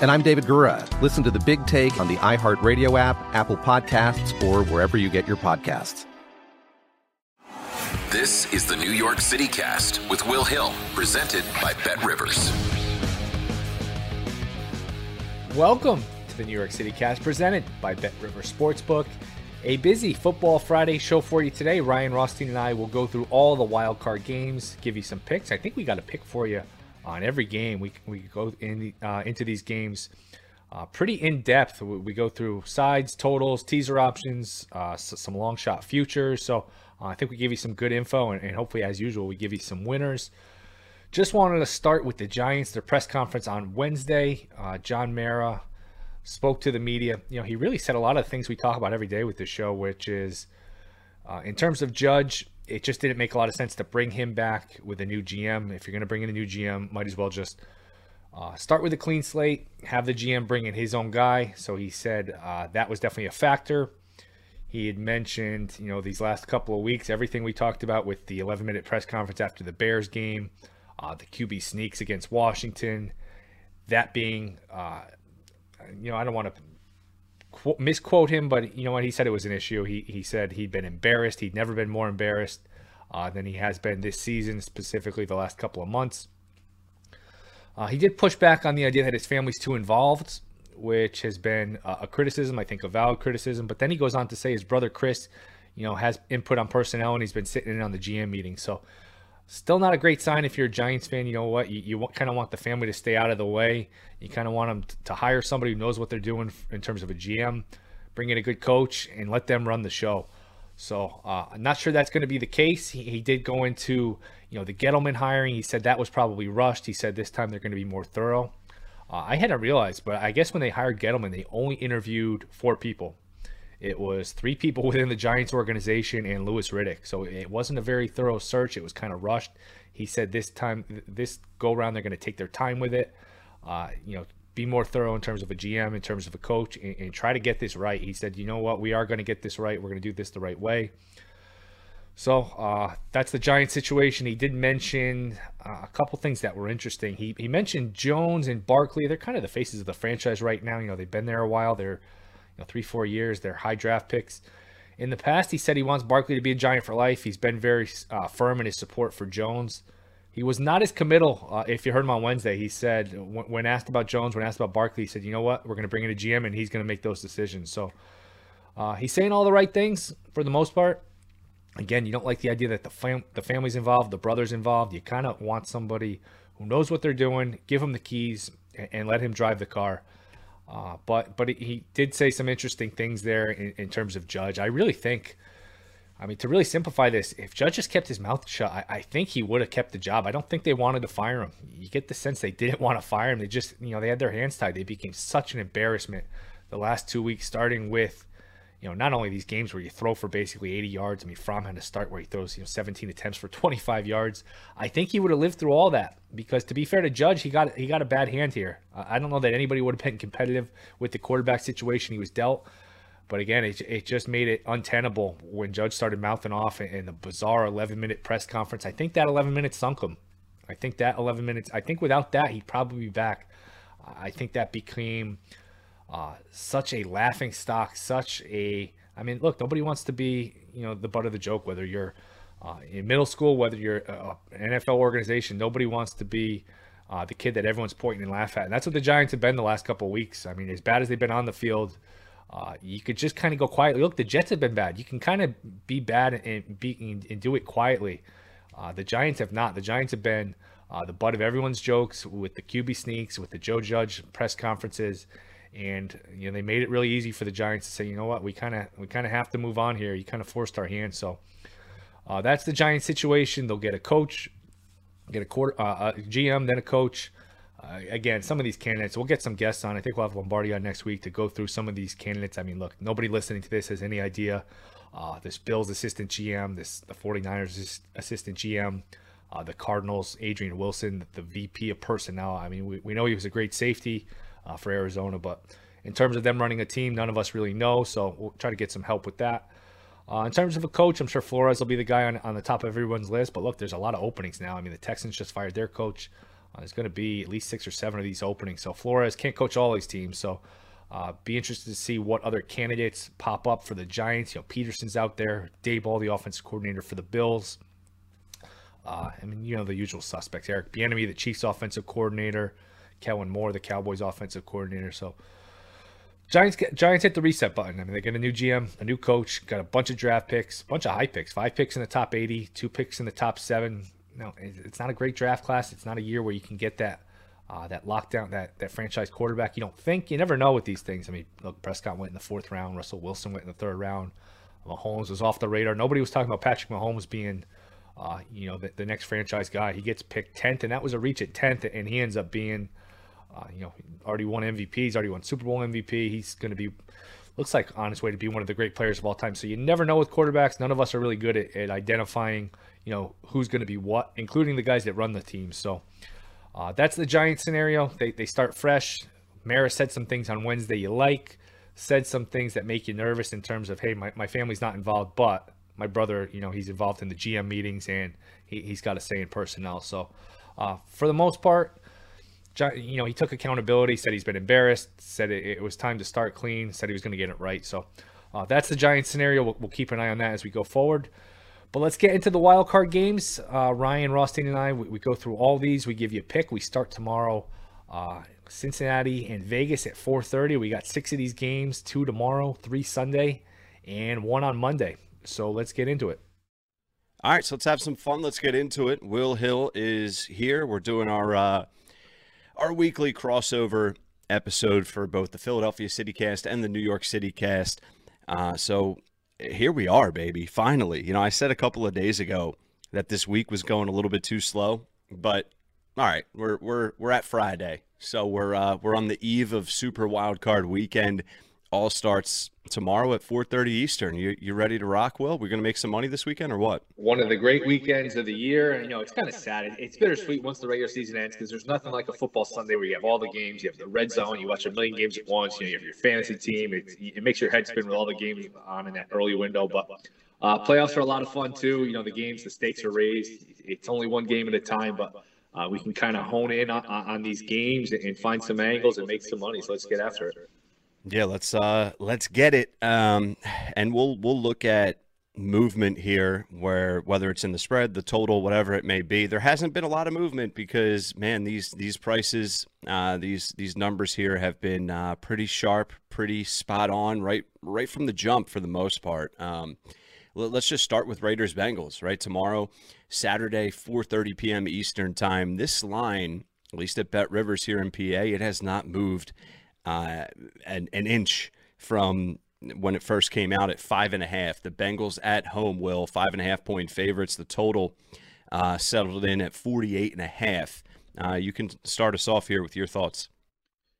And I'm David Gura. Listen to the big take on the iHeartRadio app, Apple Podcasts, or wherever you get your podcasts. This is the New York City Cast with Will Hill, presented by Bet Rivers. Welcome to the New York City Cast, presented by Bet Rivers Sportsbook. A busy Football Friday show for you today. Ryan Rothstein and I will go through all the wild card games, give you some picks. I think we got a pick for you on every game. We we go in uh, into these games uh, pretty in depth. We, we, go through sides, totals, teaser options, uh, some long shot futures. So uh, I think we give you some good info, and, and, hopefully, as usual, we give you some winners. Just wanted to start with the Giants. Their press conference on Wednesday. Uh, John Mara spoke to the media. You know, he really said a lot of things we talk about every day with the show, which is uh, in terms of Judge, it just didn't make a lot of sense to bring him back with a new GM. If you're going to bring in a new GM, might as well just uh, start with a clean slate, have the GM bring in his own guy. So he said uh, that was definitely a factor. He had mentioned, you know, these last couple of weeks, everything we talked about with the 11 minute press conference after the Bears game, uh, the QB sneaks against Washington, that being, uh, you know, I don't want to quote, misquote him, but you know what? He said it was an issue. He, he said he'd been embarrassed. He'd never been more embarrassed uh, than he has been this season, specifically the last couple of months. Uh, he did push back on the idea that his family's too involved, which has been a criticism, I think a valid criticism. But then he goes on to say his brother Chris, you know, has input on personnel and he's been sitting in on the GM meeting. So Still not a great sign if you're a Giants fan. You know what? You, you kind of want the family to stay out of the way. You kind of want them to hire somebody who knows what they're doing in terms of a GM, bring in a good coach, and let them run the show. So uh, I'm not sure that's going to be the case. He, he, did go into you know the Gettleman hiring. He said that was probably rushed. He said this time they're going to be more thorough. Uh, I hadn't realized, but I guess when they hired Gettleman, they only interviewed four people. It was three people within the Giants organization and Louis Riddick. So it wasn't a very thorough search. It was kind of rushed. He said this time, this go around, they're going to take their time with it. Uh, you know, be more thorough in terms of a GM, in terms of a coach, and, and try to get this right. He said, you know what, we are going to get this right. We're going to do this the right way. So uh, that's the Giants situation. He did mention uh, a couple things that were interesting. He, he mentioned Jones and Barkley. They're kind of the faces of the franchise right now. You know, they've been there a while. They're know, three, four years. They're high draft picks. In the past, he said he wants Barkley to be a Giant for life. He's been very uh, firm in his support for Jones. He was not as committal. Uh, if you heard him on Wednesday, he said when asked about Jones, when asked about Barkley, he said, "You know what? We're going to bring in a GM, and he's going to make those decisions." So uh, he's saying all the right things for the most part. Again, you don't like the idea that the fam- the family's involved, the brothers involved. You kind of want somebody who knows what they're doing, give him the keys, and, and let him drive the car. Uh, but but he did say some interesting things there in, in, terms of Judge. I really think, I mean, to really simplify this, if Judge just kept his mouth shut, I, I, think he would have kept the job. I don't think they wanted to fire him. You get the sense they didn't want to fire him. They just, you know, they had their hands tied. They became such an embarrassment the last two weeks, starting with you know, not only these games where you throw for basically 80 yards. I mean, Fromm had to start where he throws, you know, 17 attempts for 25 yards. I think he would have lived through all that because, to be fair to Judge, he got he got a bad hand here. I don't know that anybody would have been competitive with the quarterback situation he was dealt. But again, it, it just made it untenable when Judge started mouthing off in the bizarre 11 minute press conference. I think that 11 minutes sunk him. I think that 11 minutes, I think without that, he'd probably be back. I think that became uh, such a laughing stock, such a. I mean, look, nobody wants to be, you know, the butt of the joke. Whether you're uh, in middle school, whether you're an NFL organization, nobody wants to be uh, the kid that everyone's pointing and laugh at. And that's what the Giants have been the last couple weeks. I mean, as bad as they've been on the field, uh, you could just kind of go quietly. Look, the Jets have been bad. You can kind of be bad and be and do it quietly. Uh, the Giants have not. The Giants have been uh, the butt of everyone's jokes with the QB sneaks, with the Joe Judge press conferences, and you know they made it really easy for the Giants to say, you know what, we kind of we kind of have to move on here. You kind of forced our hand, so uh, that's the Giants situation. They'll get a coach get a quarter uh, a GM, then a coach. Uh, again, some of these candidates, we'll get some guests on. I think we'll have Lombardi on next week to go through some of these candidates. I mean, look, nobody listening to this has any idea. Uh, this Bills assistant GM, this the 49ers assistant GM, uh, the Cardinals, Adrian Wilson, the VP of personnel. I mean, we, we know he was a great safety uh, for Arizona, but in terms of them running a team, none of us really know. So we'll try to get some help with that. Uh, in terms of a coach, I'm sure Flores will be the guy on, on the top of everyone's list. But look, there's a lot of openings now. I mean, the Texans just fired their coach. Uh, there's going to be at least six or seven of these openings. So Flores can't coach all these teams. So uh, be interested to see what other candidates pop up for the Giants. You know, Pederson's out there. Daboll, the offensive coordinator for the Bills. Uh, I mean, you know the usual suspects: Eric Bieniemy, the Chiefs' offensive coordinator, Kellen Moore, the Cowboys' offensive coordinator. So Giants Giants hit the reset button. I mean, they get a new GM, a new coach, got a bunch of draft picks, a bunch of high picks, five picks in the top 80, two picks in the top seven. No, it's not a great draft class. It's not a year where you can get that uh, that lockdown, that that franchise quarterback. You don't think. You never know with these things. I mean, look, Prescott went in the fourth round. Russell Wilson went in the third round. Mahomes was off the radar. Nobody was talking about Patrick Mahomes being, uh, you know, the, the next franchise guy. He gets picked tenth, and that was a reach at tenth, and he ends up being uh, you know, already won MVP. He's already won Super Bowl MVP. He's going to be, looks like on his way to be one of the great players of all time. So you never know with quarterbacks. None of us are really good at, at identifying, you know, who's going to be what, including the guys that run the team. So uh, that's the Giants scenario. They, they start fresh. Mara said some things on Wednesday you like, said some things that make you nervous in terms of, hey, my, my family's not involved, but my brother, you know, he's involved in the GM meetings and he, he's got a say in personnel. So uh, for the most part, you know, he took accountability, said he's been embarrassed, said it, it was time to start clean, said he was going to get it right. So uh, that's the Giants scenario. We'll, we'll, keep an eye on that as we go forward. But let's get into the wild card games. Uh, Ryan Rothstein and I, we, we, go through all these. We give you a pick. We start tomorrow. Uh, Cincinnati and Vegas at 4:30. We got six of these games: two tomorrow, three Sunday, and one on Monday. So let's get into it. All right, so let's have some fun. Let's get into it. Will Hill is here. We're doing our uh, our weekly crossover episode for both the Philadelphia CityCast and the New York CityCast. Uh, so here we are, baby. Finally, you know, I said a couple of days ago that this week was going a little bit too slow, but all right, we're we're we're at Friday, so we're uh, we're on the eve of Super Wild Card Weekend all starts tomorrow at 4.30 eastern. You, you ready to rock will? We're going to make some money this weekend or what? One of the great weekends of the year and you know it's kind of sad it's bittersweet once the regular season ends because there's nothing like a football sunday where you have all the games you have the red zone you watch a million games at once you, know, you have your fantasy team it, it makes your head spin with all the games on in that early window but uh, playoffs are a lot of fun too. You know the games the stakes are raised it's only one game at a time but uh, we can kind of hone in on, on these games and find some angles and make some money so let's get after it yeah, let's uh let's get it. Um and we'll we'll look at movement here where whether it's in the spread, the total, whatever it may be. There hasn't been a lot of movement because man, these these prices, uh these these numbers here have been uh pretty sharp, pretty spot on right right from the jump for the most part. Um let's just start with Raiders Bengals, right? Tomorrow, Saturday, 4:30 p.m. Eastern Time. This line, at least at Bet Rivers here in PA, it has not moved uh, an, an inch from when it first came out at five and a half. The Bengals at home will five and a half point favorites. The total uh, settled in at 48 and a half. Uh, you can start us off here with your thoughts.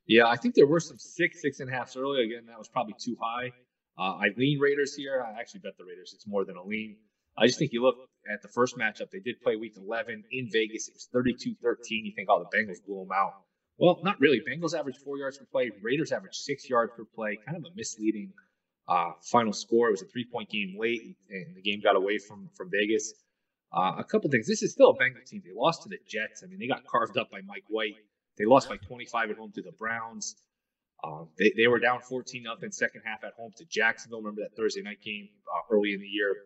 Yeah, I think there were some six, six and a halfs earlier. Again, that was probably too high. Uh, I lean Raiders here. I actually bet the Raiders. It's more than a lean. I just think you look at the first matchup. They did play week 11 in Vegas. It was 32 13. You think, oh, the Bengals blew them out. Well, not really. Bengals average four yards per play. Raiders average six yards per play. Kind of a misleading uh, final score. It was a three point game late, and the game got away from from Vegas. Uh, a couple things. This is still a Bengals team. They lost to the Jets. I mean, they got carved up by Mike White. They lost by 25 at home to the Browns. Um, they, they were down 14 nothing second half at home to Jacksonville. Remember that Thursday night game uh, early in the year.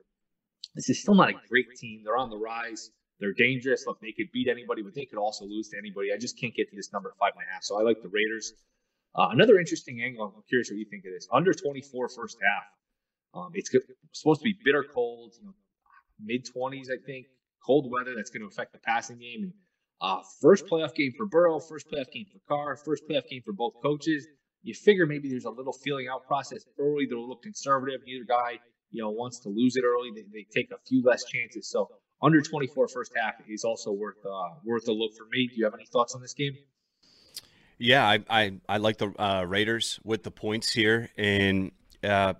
This is still not a great team. They're on the rise. They're dangerous. Look, they could beat anybody, but they could also lose to anybody. I just can't get to this number five and a half. So I like the Raiders. Uh, another interesting angle. I'm curious what you think of this. Under 24 first half. Um, it's supposed to be bitter cold, you know, mid 20s, I think. Cold weather that's going to affect the passing game. And uh, first playoff game for Burrow, first playoff game for Carr, first playoff game for both coaches. You figure maybe there's a little feeling out process early. They're a little conservative. Neither guy, you know, wants to lose it early. They, they take a few less chances. So under 24 first half is also worth uh, worth a look for me. Do you have any thoughts on this game? Yeah, I I, I like the uh, Raiders with the points here, and uh,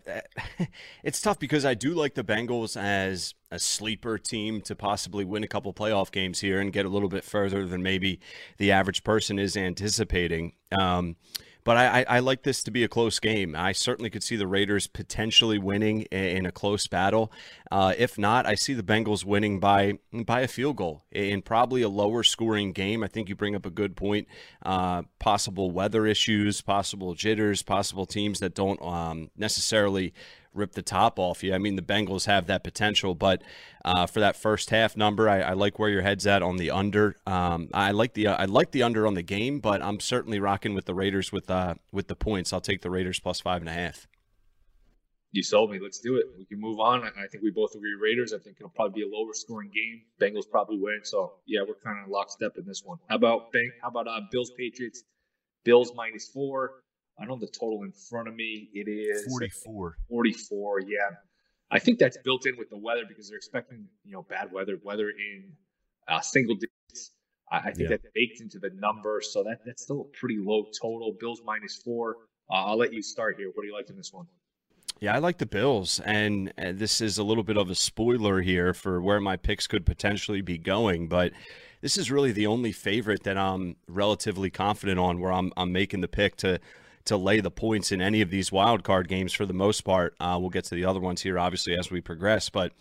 it's tough because I do like the Bengals as a sleeper team to possibly win a couple playoff games here and get a little bit further than maybe the average person is anticipating. Um, but I, I, I, like this to be a close game. I certainly could see the Raiders potentially winning in a close battle. Uh, if not, I see the Bengals winning by by a field goal in probably a lower scoring game. I think you bring up a good point. Uh, possible weather issues, possible jitters, possible teams that don't um, necessarily rip the top off you. I mean, the Bengals have that potential, but uh, for that first half number, I, I, like where your head's at on the under. Um, I like the uh, I like the under on the game, but I'm certainly rocking with the Raiders with uh, with the points. I'll take the Raiders plus five and a half. You sold me. Let's do it. We can move on. I think we both agree Raiders. I think it'll probably be a lower scoring game. Bengals probably win. So yeah, we're kind of lockstep in this one. How about Bang? How about uh, Bills Patriots? Bills minus four. I know the total in front of me. It is 44. 44, yeah. I think that's built in with the weather because they're expecting, you know, bad weather, weather in uh, single digits. I, I think yeah. that's baked into the number. So that, that's still a pretty low total. Bills minus four. Uh, I'll let you start here. What do you like in this one? Yeah, I like the Bills, and uh, this is a little bit of a spoiler here for where my picks could potentially be going, but this is really the only favorite that I'm relatively confident on where I'm I'm making the pick to to lay the points in any of these wild card games for the most part. Uh, we'll get to the other ones here, obviously, as we progress. But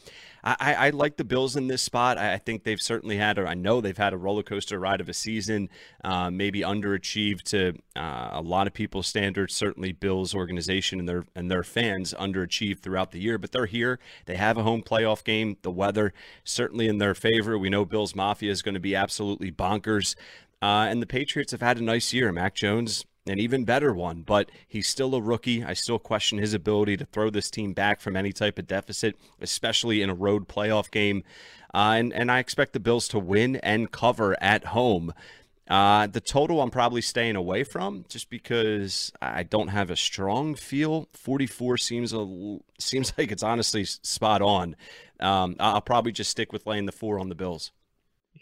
I, I like the Bills in this spot. I think they've certainly had, or I know they've had a roller coaster ride of a season, uh, maybe underachieved to uh, a lot of people's standards. Certainly, Bills organization and their and their fans underachieved throughout the year, but they're here. They have a home playoff game. The weather certainly in their favor. We know Bills Mafia is going to be absolutely bonkers. Uh, and the Patriots have had a nice year. Mac Jones an even better one, but he's still a rookie. I still question his ability to throw this team back from any type of deficit, especially in a road playoff game. Uh, and, and I expect the Bills to win and cover at home. Uh, the total I'm probably staying away from just because I don't have a strong feel. 44 seems a seems like it's honestly spot on. Um, I'll probably just stick with laying the four on the Bills.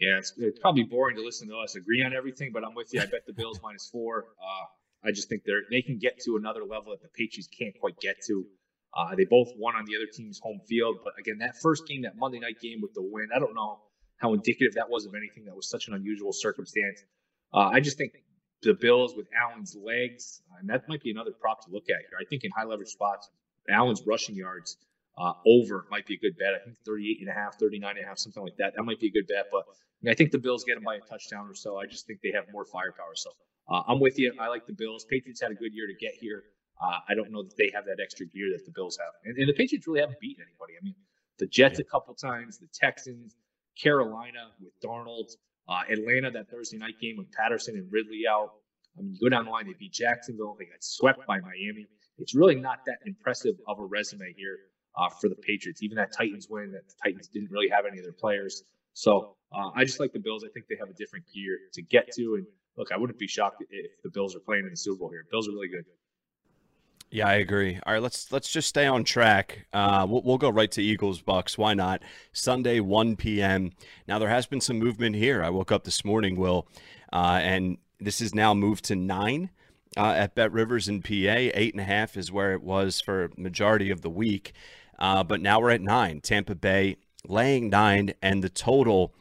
Yeah, it's, it's, probably boring to listen to us agree on everything, but I'm with you. I bet the Bills minus four. Uh, I just think they're they can get to another level that the Patriots can't quite get to. Uh, they both won on the other team's home field, but again, that first game, that Monday night game with the win, I don't know how indicative that was of anything. That was such an unusual circumstance. Uh, I just think the Bills with Allen's legs, and that might be another prop to look at here. I think in high leverage spots, Allen's rushing yards uh, over might be a good bet. I think 38 and a half, 39 and a half, something like that. That might be a good bet. But I, think the Bills get them by a touchdown or so. I just think they have more firepower. So uh, I'm with you. I like the Bills. Patriots had a good year to get here. Uh, I don't know that they have that extra gear that the Bills have. And, and the Patriots really haven't beaten anybody. I mean, the Jets a couple times, the Texans, Carolina with Darnold, uh, Atlanta that Thursday night game with Patterson and Ridley out. I mean, you go down the line, they beat Jacksonville, they got swept by Miami. It's really not that impressive of a resume here uh, for the Patriots. Even that Titans win, that the Titans didn't really have any of their players. So uh, I just like the Bills. I think they have a different gear to get to. And look, I wouldn't be shocked if the Bills are playing in the Super Bowl here. Bills are really good. Yeah, I agree. All right, let's let's just stay on track. Uh, we'll, we'll go right to Eagles Bucks. Why not? Sunday, 1 p.m. Now there has been some movement here. I woke up this morning, Will, uh, and this is now moved to nine uh, at Bet Rivers in PA. Eight and a half is where it was for majority of the week. Uh, but now we're at nine. Tampa Bay laying nine, and the total.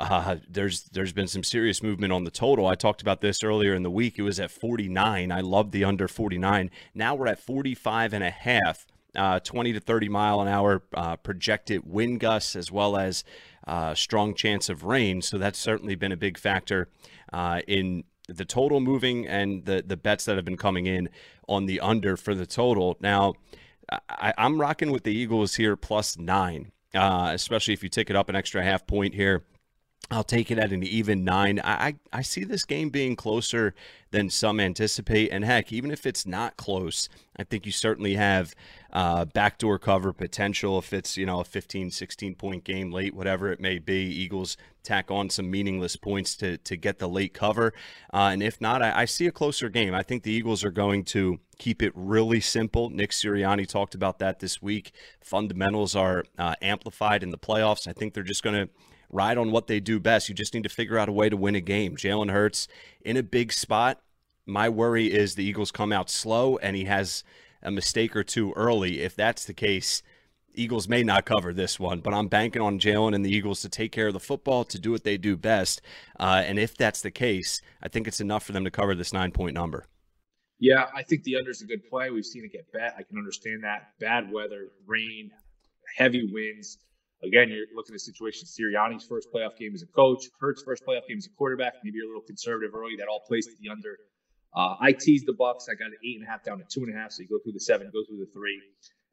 Uh, there's there's been some serious movement on the total. I talked about this earlier in the week. It was at 49. I love the under 49. Now we're at 45 and a half. Uh, 20 to 30 mile an hour uh, projected wind gusts, as well as uh, strong chance of rain. So that's certainly been a big factor uh, in the total moving and the the bets that have been coming in on the under for the total. Now, I, am rocking with the Eagles here plus nine, uh, especially if you take it up an extra half point here. I'll take it at an even nine. I, I see this game being closer than some anticipate. And heck, even if it's not close, I think you certainly have uh, backdoor cover potential if it's, you know, a 15, 16 point game late, whatever it may be. Eagles tack on some meaningless points to, to get the late cover. Uh, and if not, I, I see a closer game. I think the Eagles are going to keep it really simple. Nick Sirianni talked about that this week. Fundamentals are uh, amplified in the playoffs. I think they're just going to ride on what they do best. You just need to figure out a way to win a game. Jalen Hurts in a big spot. My worry is the Eagles come out slow and he has a mistake or two early. If that's the case, Eagles may not cover this one, but I'm banking on Jalen and the Eagles to take care of the football, to do what they do best. Uh, and if that's the case, I think it's enough for them to cover this nine point number. Yeah, I think the under is a good play. We've seen it get bet. I can understand that. Bad weather, rain, heavy winds. Again, you're looking at the situation. Sirianni's first playoff game as a coach, Hurts' first playoff game as a quarterback. Maybe you're a little conservative early. That all plays to the under. Uh, I teased the Bucks. I got an eight and a half down to two and a half. So you go through the seven, go through the three.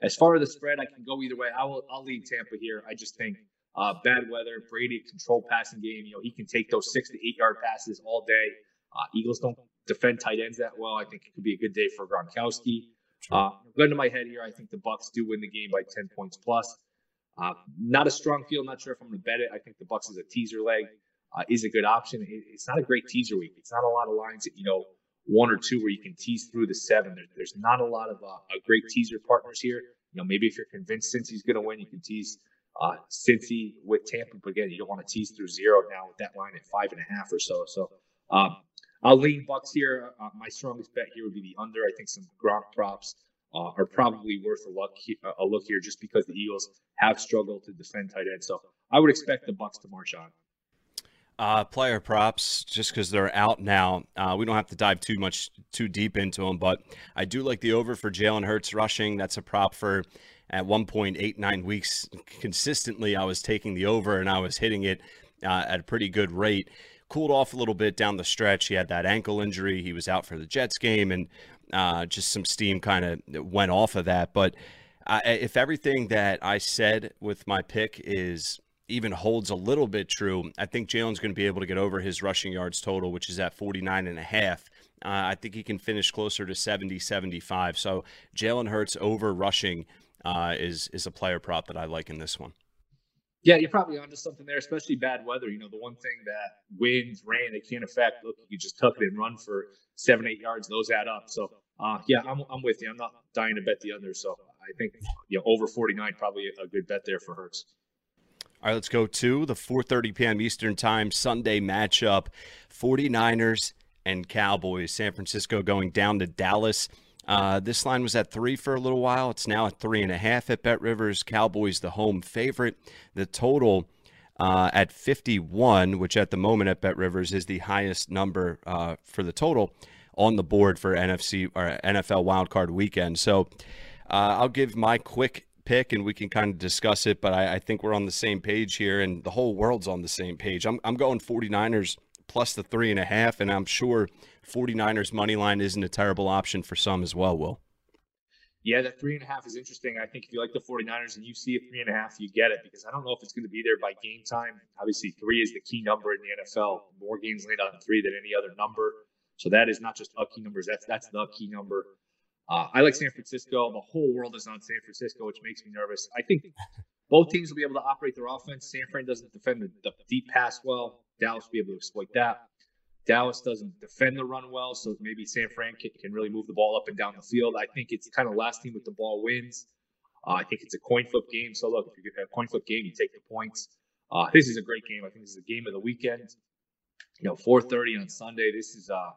As far as the spread, I can go either way. I will. I'll lead Tampa here. I just think uh, bad weather, Brady control passing game. You know he can take those six to eight yard passes all day. Uh, Eagles don't defend tight ends that well. I think it could be a good day for Gronkowski. Uh, gun to my head here. I think the Bucks do win the game by ten points plus. Uh, not a strong feel. Not sure if I'm going to bet it. I think the Bucks is a teaser leg. Uh, is a good option. It, it's not a great teaser week. It's not a lot of lines you know one or two where you can tease through the seven. There, there's not a lot of uh, great teaser partners here. You know, maybe if you're convinced Cincy's going to win, you can tease uh, Cincy with Tampa. But again, you don't want to tease through zero now with that line at five and a half or so. So um, I'll lean Bucks here. Uh, my strongest bet here would be the under. I think some Gronk props uh, are probably worth a look a look here just because the Eagles have struggled to defend tight end. So I would expect the Bucks to march on. Uh, player props, just because they're out now, uh, we don't have to dive too much too deep into them. But I do like the over for Jalen Hurts rushing. That's a prop for at 1.89 weeks consistently. I was taking the over and I was hitting it uh, at a pretty good rate. Cooled off a little bit down the stretch. He had that ankle injury. He was out for the Jets game, and uh, just some steam kind of went off of that. But I, if everything that I said with my pick is even holds a little bit true, I think Jalen's going to be able to get over his rushing yards total, which is at 49 and a half. Uh, I think he can finish closer to 70, 75. So Jalen Hurts over rushing uh, is is a player prop that I like in this one. Yeah, you're probably onto something there, especially bad weather. You know, the one thing that winds, rain, they can't affect. Look, you just tuck it and run for seven, eight yards. Those add up. So, uh, yeah, I'm, I'm with you. I'm not dying to bet the under. So I think, you know, over 49, probably a good bet there for Hurts. All right, let's go to the 4:30 p.m. Eastern Time Sunday matchup: 49ers and Cowboys. San Francisco going down to Dallas. Uh, this line was at three for a little while. It's now at three and a half at Bet Rivers. Cowboys the home favorite. The total uh, at 51, which at the moment at Bet Rivers is the highest number uh, for the total on the board for NFC or NFL wildcard weekend. So uh, I'll give my quick pick and we can kind of discuss it, but I, I, think we're on the same page here and the whole world's on the same page. I'm, I'm going 49ers plus the three and a half, and I'm sure 49ers money line isn't a terrible option for some as well, Will. Yeah, that three and a half is interesting. I think if you like the 49ers and you see a three and a half, you get it because I don't know if it's going to be there by game time. Obviously, three is the key number in the NFL. More games land on three than any other number. So that is not just a key numbers. That's that's the key number. Uh, I like San Francisco. The whole world is on San Francisco, which makes me nervous. I think both teams will be able to operate their offense. San Fran doesn't defend the, the deep pass well. Dallas be able to exploit that. Dallas doesn't defend the run well, so maybe San Fran can, can really move the ball up and down the field. I think it's kind of last team with the ball wins. Uh, I think it's a coin flip game. So look, if you get a coin flip game, you take the points. Uh, this is a great game. I think this is a game of the weekend. You know, 4:30 on Sunday. This is uh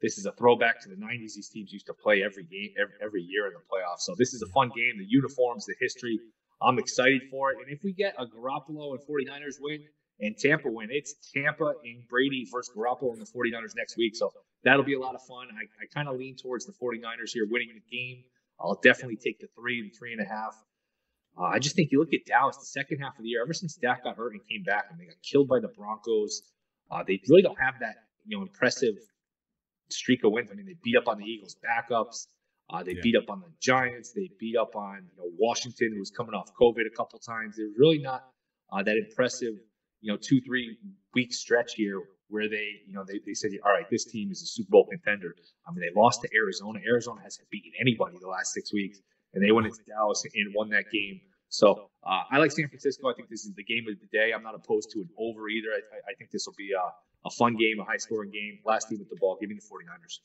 this is a throwback to the 90s. These teams used to play every game every, every year in the playoffs. So this is a fun game. The uniforms, the history. I'm excited for it. And if we get a Garoppolo and 49ers win, and Tampa win. It's Tampa and Brady versus Garoppolo and the 49ers next week. So that'll be a lot of fun. I, I kind of lean towards the 49ers here winning the game. I'll definitely take the three, the three and a half. Uh, I just think you look at Dallas the second half of the year, ever since Dak got hurt and came back and they got killed by the Broncos, uh, they really don't have that, you know, impressive streak of wins. I mean, they beat up on the Eagles backups. Uh, they yeah. beat up on the Giants. They beat up on you know, Washington, who was coming off COVID a couple times. They're really not uh, that impressive you know two three week stretch here where they you know they, they said all right this team is a Super Bowl contender. I mean they lost to Arizona. Arizona hasn't beaten anybody the last six weeks, and they went into Dallas and won that game. So uh, I like San Francisco. I think this is the game of the day. I'm not opposed to an over either. I, I think this will be a, a fun game, a high scoring game. Last team with the ball. Give me the 49ers.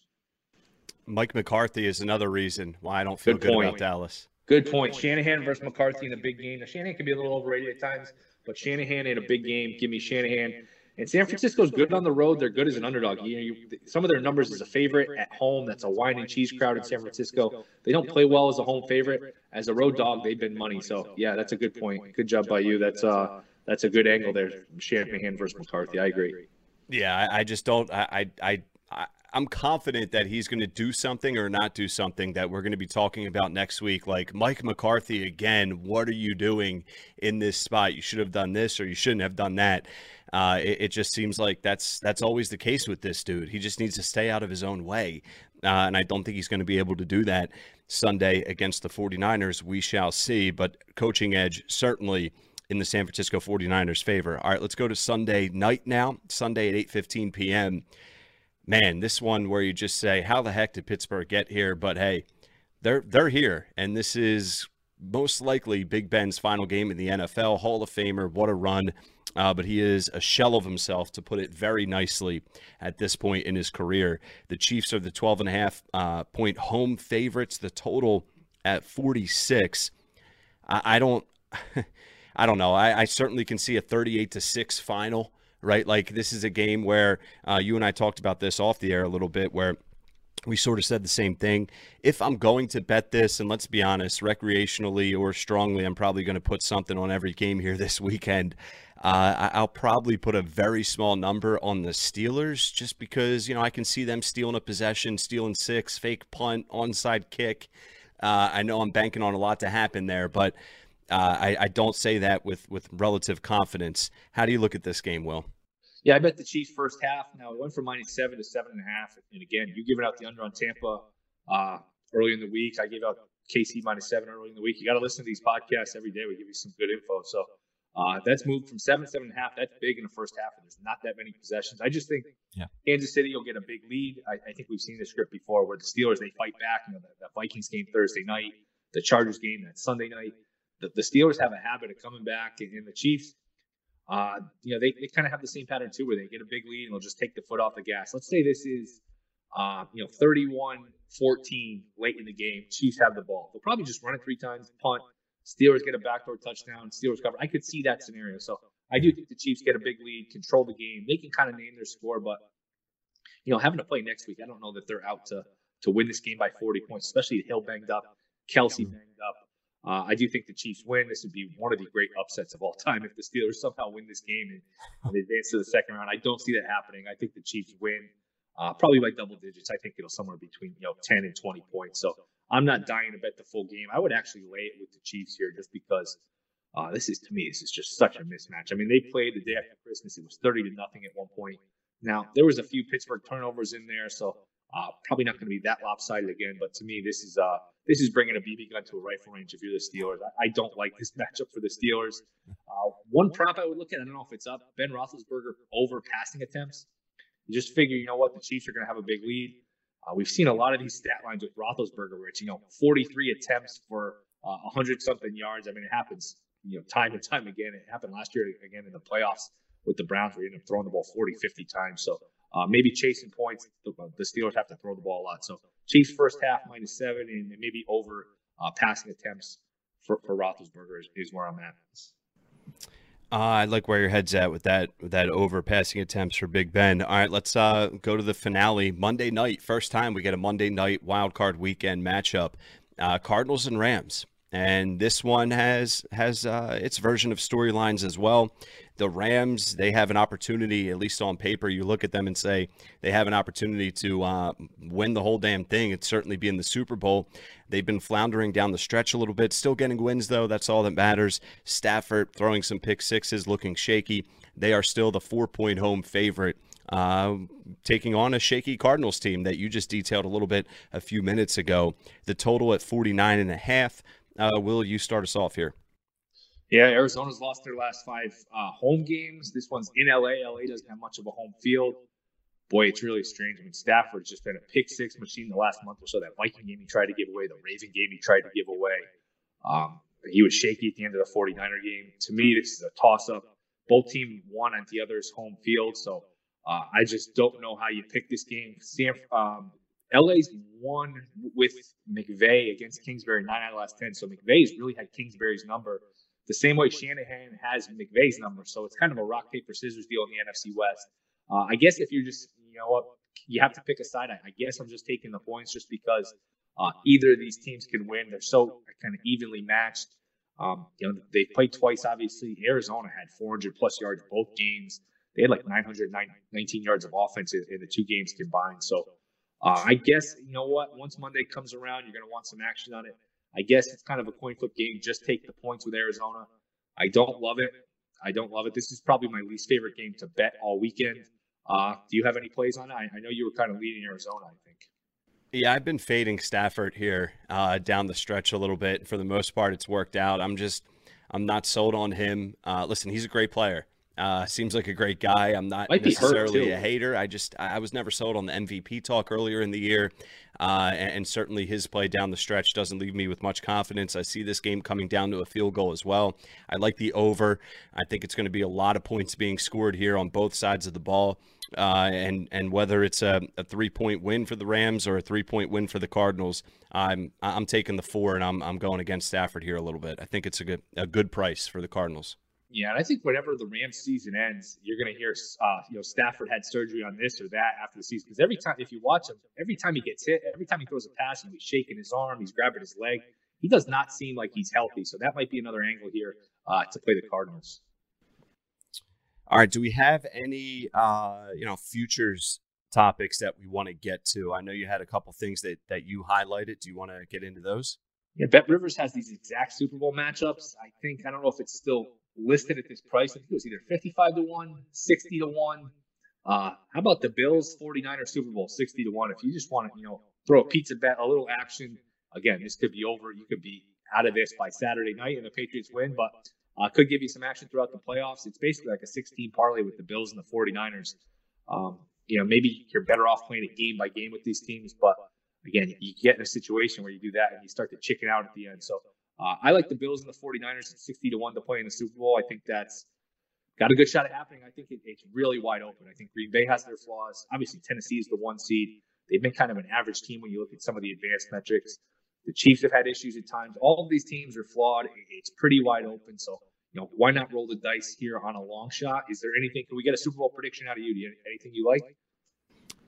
Mike McCarthy is another reason why I don't feel good, good about Dallas. Good point. Shanahan versus McCarthy in a big game. Now, Shanahan can be a little overrated at times, but Shanahan in a big game. Give me Shanahan. And San Francisco's good on the road. They're good as an underdog. You know, you, some of their numbers is a favorite at home. That's a wine and cheese crowd in San Francisco. They don't play well as a home favorite. As a road dog, they've been money. So yeah, that's a good point. Good job by you. That's uh, that's a good angle there. Shanahan versus McCarthy. I agree. Yeah, I, I just don't. I, I, I, I'm confident that he's going to do something or not do something that we're going to be talking about next week. Like Mike McCarthy again. What are you doing in this spot? You should have done this or you shouldn't have done that. Uh, it, it, just seems like that's that's always the case with this dude. He just needs to stay out of his own way. Uh, and I don't think he's going to be able to do that Sunday against the 49ers. We shall see. But coaching edge certainly in the San Francisco 49ers favor. All right, let's go to Sunday night now. Sunday at 8:15 p.m. Man, this one where you just say, "How the heck did Pittsburgh get here?" But hey, they're they're here, and this is most likely Big Ben's final game in the NFL. Hall of Famer, what a run! uh, but he is a shell of himself, to put it very nicely, at this point in his career. The Chiefs are the 12 and a half uh, point home favorites. The total at 46. I, I don't, I don't know. I, I, certainly can see a 38 to six final. Right, like this is a game where uh, you and I talked about this off the air a little bit, where we sort of said the same thing. If I'm going to bet this, and let's be honest, recreationally or strongly, I'm probably going to put something on every game here this weekend. Uh, I'll probably put a very small number on the Steelers just because, you know, I can see them stealing a possession, stealing six, fake punt, onside kick. Uh, I know I'm banking on a lot to happen there, but uh, I, I, don't say that with, with relative confidence. How do you look at this game, Will? Yeah, I bet the Chiefs first half. Now it went from minus seven to seven and a half. And again, you giving out the under on Tampa uh, early in the week. I gave out KC minus seven early in the week. You got to listen to these podcasts every day. We give you some good info. So uh, that's moved from seven, seven and a half. That's big in the first half, and there's not that many possessions. I just think yeah. Kansas City will get a big lead. I, I, think we've seen this script before where the Steelers they fight back. You know, the, the Vikings game Thursday night, the Chargers game that Sunday night. The, the Steelers have a habit of coming back, and, and the Chiefs, uh, you know, they, they kind of have the same pattern too, where they get a big lead and they'll just take the foot off the gas. Let's say this is, uh, you know, 31-14 late in the game. Chiefs have the ball. They'll probably just run it three times, punt, Steelers get a backdoor touchdown. Steelers cover. I could see that scenario. So I do think the Chiefs get a big lead, control the game. They can kind of name their score, but you know, having to play next week, I don't know that they're out to to win this game by 40 points, especially Hill banged up, Kelce banged up. Uh, I do think the Chiefs win. This would be one of the great upsets of all time if the Steelers somehow win this game and, and advance to the second round. I don't see that happening. I think the Chiefs win, uh, probably by double digits. I think it'll somewhere between you know 10 and 20 points. So I'm not dying to bet the full game. I would actually lay it with the Chiefs here just because uh, this is to me this is just such a mismatch. I mean, they played the day after Christmas. It was 30 to nothing at one point. Now there was a few Pittsburgh turnovers in there, so uh, probably not going to be that lopsided again. But to me, this is uh, this is bringing a BB gun to a rifle range if you're the Steelers. I, I don't like this matchup for the Steelers. Uh, one prop I would look at, I don't know if it's up, Ben Roethlisberger over passing attempts. You just figure, you know what, the Chiefs are going to have a big lead. Uh, we've seen a lot of these stat lines with Roethlisberger, where it's you know 43 attempts for uh, 100 something yards. I mean, it happens you know time and time again. It happened last year again in the playoffs with the Browns, where you end up throwing the ball 40, 50 times. So uh, maybe chasing points, the, the, Steelers have to throw the ball a lot. So Chiefs first half minus seven, and maybe over uh, passing attempts for, for Roethlisberger is, is where I'm at. Uh, I like where your head's at with that with that over passing attempts for Big Ben. All right, let's uh, go to the finale Monday night. First time we get a Monday night wild card weekend matchup. Uh, Cardinals and Rams, and this one has has uh, its version of storylines as well. The Rams they have an opportunity, at least on paper. You look at them and say they have an opportunity to uh, win the whole damn thing. It's certainly be in the Super Bowl. They've been floundering down the stretch a little bit, still getting wins, though. That's all that matters. Stafford throwing some pick sixes, looking shaky. They are still the four point home favorite. Uh, taking on a shaky Cardinals team that you just detailed a little bit a few minutes ago. The total at 49 and a half. Uh, will you start us off here? Yeah, Arizona's lost their last five uh, home games. This one's in LA. LA doesn't have much of a home field. Boy, it's really strange. I mean, Stafford's just been a pick six machine the last month or so. That Viking game he tried to give away, the Raven game he tried to give away. Um, he was shaky at the end of the 49er game. To me, this is a toss up. Both teams won on the other's home field. So uh, I just don't know how you pick this game. Sam, um, LA's won with McVay against Kingsbury nine out of the last 10. So McVay's really had Kingsbury's number the same way Shanahan has McVay's number. So it's kind of a rock, paper, scissors deal in the NFC West. Uh, I guess if you're just, you know what, you have to pick a side. I, guess I'm just taking the points just because uh, either of these teams can win. They're so kind of evenly matched. Um, you know, they played twice. Obviously, Arizona had 400 plus yards both games. They had like 919 yards of offense in the two games combined. So uh, I guess you know what. Once Monday comes around, you're going to want some action on it. I guess it's kind of a coin flip game. Just take the points with Arizona. I don't love it. I don't love it. This is probably my least favorite game to bet all weekend. Uh, do you have any plays on it? I, I, know you were kind of leading Arizona, I think. Yeah, I've been fading Stafford here uh, down the stretch a little bit. For the most part, it's worked out. I'm just, I'm not sold on him. Uh, listen, he's a great player. Uh, seems like a great guy. I'm not Might necessarily a hater. I just I was never sold on the MVP talk earlier in the year, uh, and, and, certainly his play down the stretch doesn't leave me with much confidence. I see this game coming down to a field goal as well. I like the over. I think it's going to be a lot of points being scored here on both sides of the ball. Uh, and and whether it's a, a three point win for the Rams or a three point win for the Cardinals, I'm I'm taking the four and I'm I'm going against Stafford here a little bit. I think it's a good a good price for the Cardinals. Yeah, and I think whenever the Rams season ends, you're going to hear, uh, you know, Stafford had surgery on this or that after the season. Because every time, if you watch him, every time he gets hit, every time he throws a pass, he's shaking his arm, he's grabbing his leg. He does not seem like he's healthy. So that might be another angle here uh, to play the Cardinals. All right. Do we have any, uh, you know, futures topics that we want to get to? I know you had a couple things that that you highlighted. Do you want to get into those? Yeah, Bet Rivers has these exact Super Bowl matchups. I think I don't know if it's still listed at this price. I think it was either 55 to 1, 60 to 1. Uh, how about the Bills 49er Super Bowl 60 to 1? If you just want to, you know, throw a pizza bet, a little action, again, this could be over. You could be out of this by Saturday night and the Patriots win, but uh, could give you some action throughout the playoffs. It's basically like a 16 parlay with the Bills and the 49ers. Um, you know, maybe you're better off playing it game by game with these teams, but again, you get in a situation where you do that and you start to chicken out at the end. So uh, I like the Bills and the 49ers at 60 to 1 to play in the Super Bowl. I think that's got a good shot at happening. I think it, it's really wide open. I think Green Bay has their flaws. Obviously, Tennessee is the one seed. They've been kind of an average team when you look at some of the advanced metrics. The Chiefs have had issues at times. All of these teams are flawed. It's pretty wide open. So, you know, why not roll the dice here on a long shot? Is there anything? Can we get a Super Bowl prediction out of you? Do you anything you like?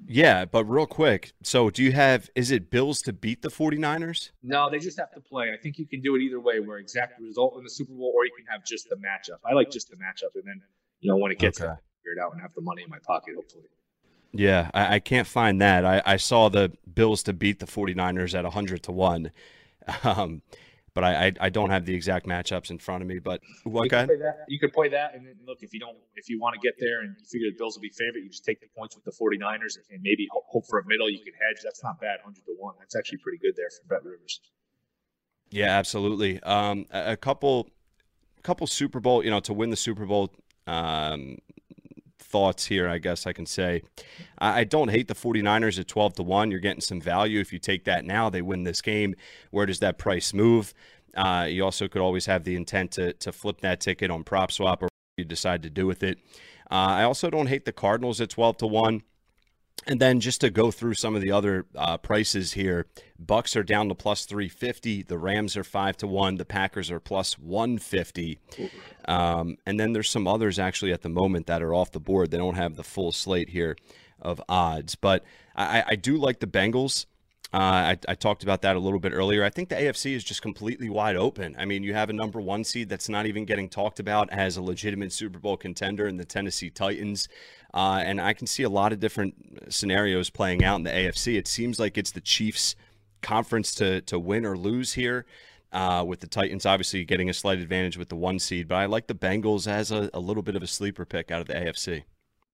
Yeah, but real quick. So, do you have is it Bills to beat the 49ers? No, they just have to play. I think you can do it either way, where exact result in the Super Bowl, or you can have just the matchup. I like just the matchup, and then you know when it gets okay. figured out and have the money in my pocket, hopefully. Yeah, I, I can't find that. I, I saw the Bills to beat the 49ers at 100 to 1. Um, but I, I, I don't have the exact matchups in front of me. But what you kind? you could play that, and then look if you don't if you want to get there and you figure the Bills will be favorite, you just take the points with the 49ers and maybe hope for a middle. You can hedge. That's not bad, hundred to one. That's actually pretty good there for Bet Rivers. Yeah, absolutely. Um, a, a couple, couple Super Bowl, you know, to win the Super Bowl. Um, thoughts here, I guess I can say. I don't hate the 49ers at 12 to 1. You're getting some value. If you take that now, they win this game. Where does that price move? Uh, you also could always have the intent to, to flip that ticket on prop swap or you decide to do with it. Uh, I also don't hate the Cardinals at 12 to 1. And then just to go through some of the other uh, prices here, Bucks are down to plus 350. The Rams are 5 to 1. The Packers are plus 150. Um, and then there's some others actually at the moment that are off the board. They don't have the full slate here of odds. But I, I do like the Bengals. Uh, I, I, talked about that a little bit earlier. I think the AFC is just completely wide open. I mean, you have a number one seed that's not even getting talked about as a legitimate Super Bowl contender in the Tennessee Titans. Uh, and I can see a lot of different scenarios playing out in the AFC. It seems like it's the Chiefs' conference to, to win or lose here. Uh, with the Titans obviously getting a slight advantage with the one seed, but I like the Bengals as a, a little bit of a sleeper pick out of the AFC.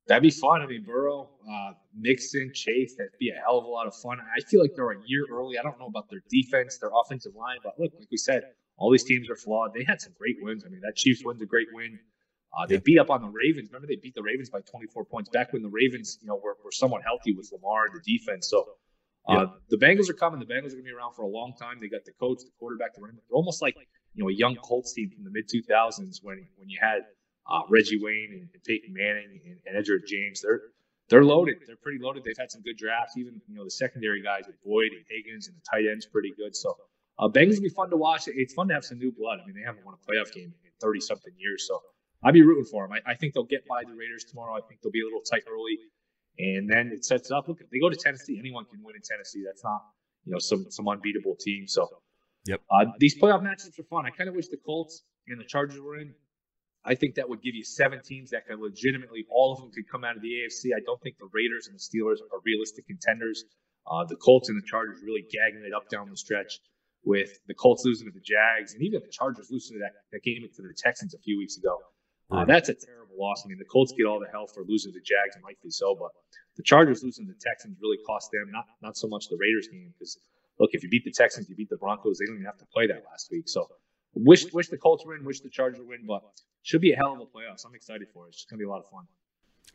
That'd be fun. I mean, Burrow, uh, Mixon, Chase, that'd be a hell of a lot of fun. I feel like they're a year early. I don't know about their defense, their offensive line, but look, like we said, All these teams are flawed. They had some great wins. I mean, that Chiefs win's a great win. Uh, they beat up on the Ravens. Remember, they beat the Ravens by 24 points back when the Ravens, you know, were, were somewhat healthy with Lamar and the defense. So uh, yeah. the Bengals are coming. The Bengals are going to be around for a long time. They got the coach, the quarterback, the running. They're almost like you know a young Colts team from the mid 2000s when when you had uh, Reggie Wayne and, and Peyton Manning and, and Edgerrin James. They're they're loaded. They're pretty loaded. They've had some good drafts. Even you know the secondary guys with Boyd and Higgins and the tight ends pretty good. So uh, Bengals will be fun to watch. It's fun to have some new blood. I mean, they haven't won a playoff game in 30 something years. So I'd be rooting for them. I, I, think they'll get by the Raiders tomorrow. I think they'll be a little tight early, and then it sets it up. Look, they go to Tennessee, anyone can win in Tennessee. That's not you know some some unbeatable team. So, yep. Uh, these playoff matchups are fun. I kind of wish the Colts and the Chargers were in. I think that would give you seven teams that could legitimately, all of them could come out of the AFC. I don't think the Raiders and the Steelers are realistic contenders. Uh, the Colts and the Chargers really gagging it up down the stretch with the Colts losing to the Jags and even the Chargers losing to that, that game to the Texans a few weeks ago. Uh, that's a terrible loss. I mean, the Colts get all the hell for losing to the Jags, and rightfully so. But the Chargers losing to the Texans really cost them not not so much the Raiders game because look, if you beat the Texans, you beat the Broncos. They didn't even have to play that last week. So wish wish the Colts win, wish the Chargers win, but should be a hell of a playoffs. I'm excited for it. It's gonna be a lot of fun.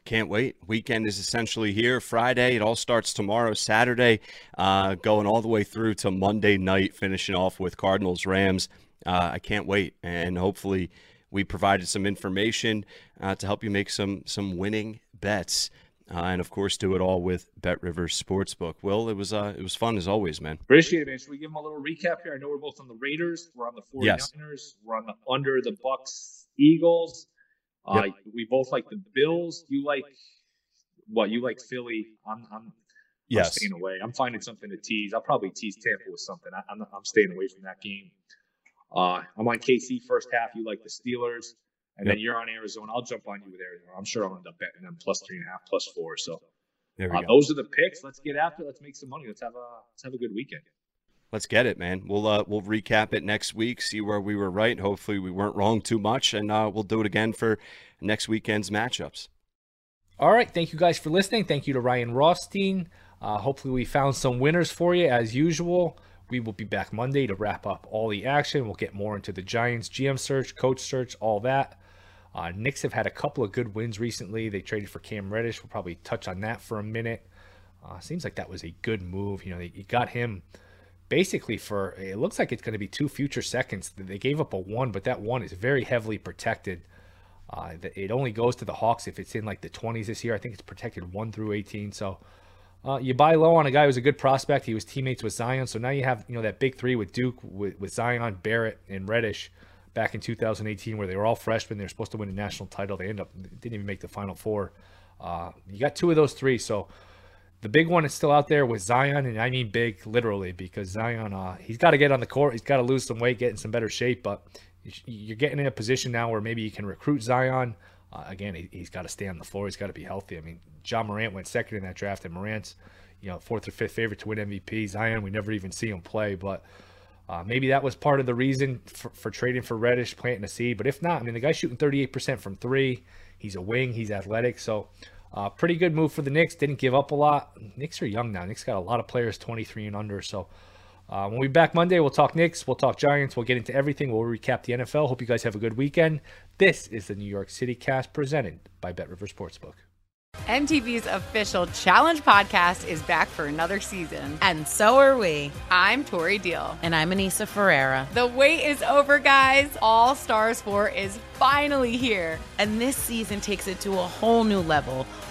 Can't wait. Weekend is essentially here. Friday, it all starts tomorrow. Saturday, uh, going all the way through to Monday night, finishing off with Cardinals Rams. Uh, I can't wait, and hopefully we provided some information uh, to help you make some some winning bets. Uh, and of course, do it all with Bet Rivers Sportsbook. Will, it was uh, it was fun as always, man. Appreciate it, man. Should we give them a little recap here? I know we're both on the Raiders, we're on the 49ers, yes. we're on the under the Bucks, Eagles. Uh, yep. We both like the Bills. You like what? You like Philly? I'm, I'm, yes. I'm staying away. I'm finding something to tease. I'll probably tease Tampa with something. I, am I'm, I'm staying away from that game. Uh, I'm on KC first half. You like the Steelers, and yep. then you're on Arizona. I'll jump on you with Arizona. I'm sure I'll end up betting them plus three and a half, plus four. So uh, those are the picks. Let's get after. It. Let's make some money. Let's have a let's have a good weekend. Let's get it, man. We'll uh, we'll recap it next week, see where we were right. Hopefully, we weren't wrong too much, and uh, we'll do it again for next weekend's matchups. All right, thank you guys for listening. Thank you to Ryan Rothstein. Uh, hopefully, we found some winners for you as usual. We will be back Monday to wrap up all the action. We'll get more into the Giants GM search, coach search, all that. Uh, Knicks have had a couple of good wins recently. They traded for Cam Reddish. We'll probably touch on that for a minute. Uh, seems like that was a good move. You know, they, you got him basically for it looks like it's going to be two future seconds. They gave up a one, but that one is very heavily protected. Uh, it only goes to the Hawks if it's in like the 20s this year. I think it's protected one through 18. So uh, you buy low on a guy who's a good prospect. He was teammates with Zion, so now you have you know that big three with Duke, with, with Zion, Barrett, and Reddish back in 2018, where they were all freshmen. They were supposed to win a national title. They end up didn't even make the Final Four. Uh, you got two of those three, so the big one is still out there with Zion, and I mean big literally because Zion, uh, he's got to get on the court. He's got to lose some weight, get in some better shape. But you're getting in a position now where maybe you can recruit Zion. Uh, again, he, has got to stay on the floor. He's got to be healthy. I mean, Ja Morant went second in that draft, and Morant's you know fourth or fifth favorite to win MVP. Zion, we never even see him play, but uh, maybe that was part of the reason for, for, trading for Reddish, planting a seed. But if not, I mean, the guy's shooting 38% from three. He's a wing. He's athletic. So, uh, pretty good move for the Knicks. Didn't give up a lot. Knicks are young now. Knicks got a lot of players 23 and under. So, uh, when we back Monday, we'll talk Knicks, we'll talk Giants, we'll get into everything. We'll recap the NFL. Hope you guys have a good weekend. This is the New York City Cast presented by Bet River Sportsbook. MTV's official Challenge podcast is back for another season. And so are we. I'm Tori Deal. And I'm Aneesa Ferreira. The wait is over, guys. All Stars 4 is finally here. And this season takes it to a whole new level.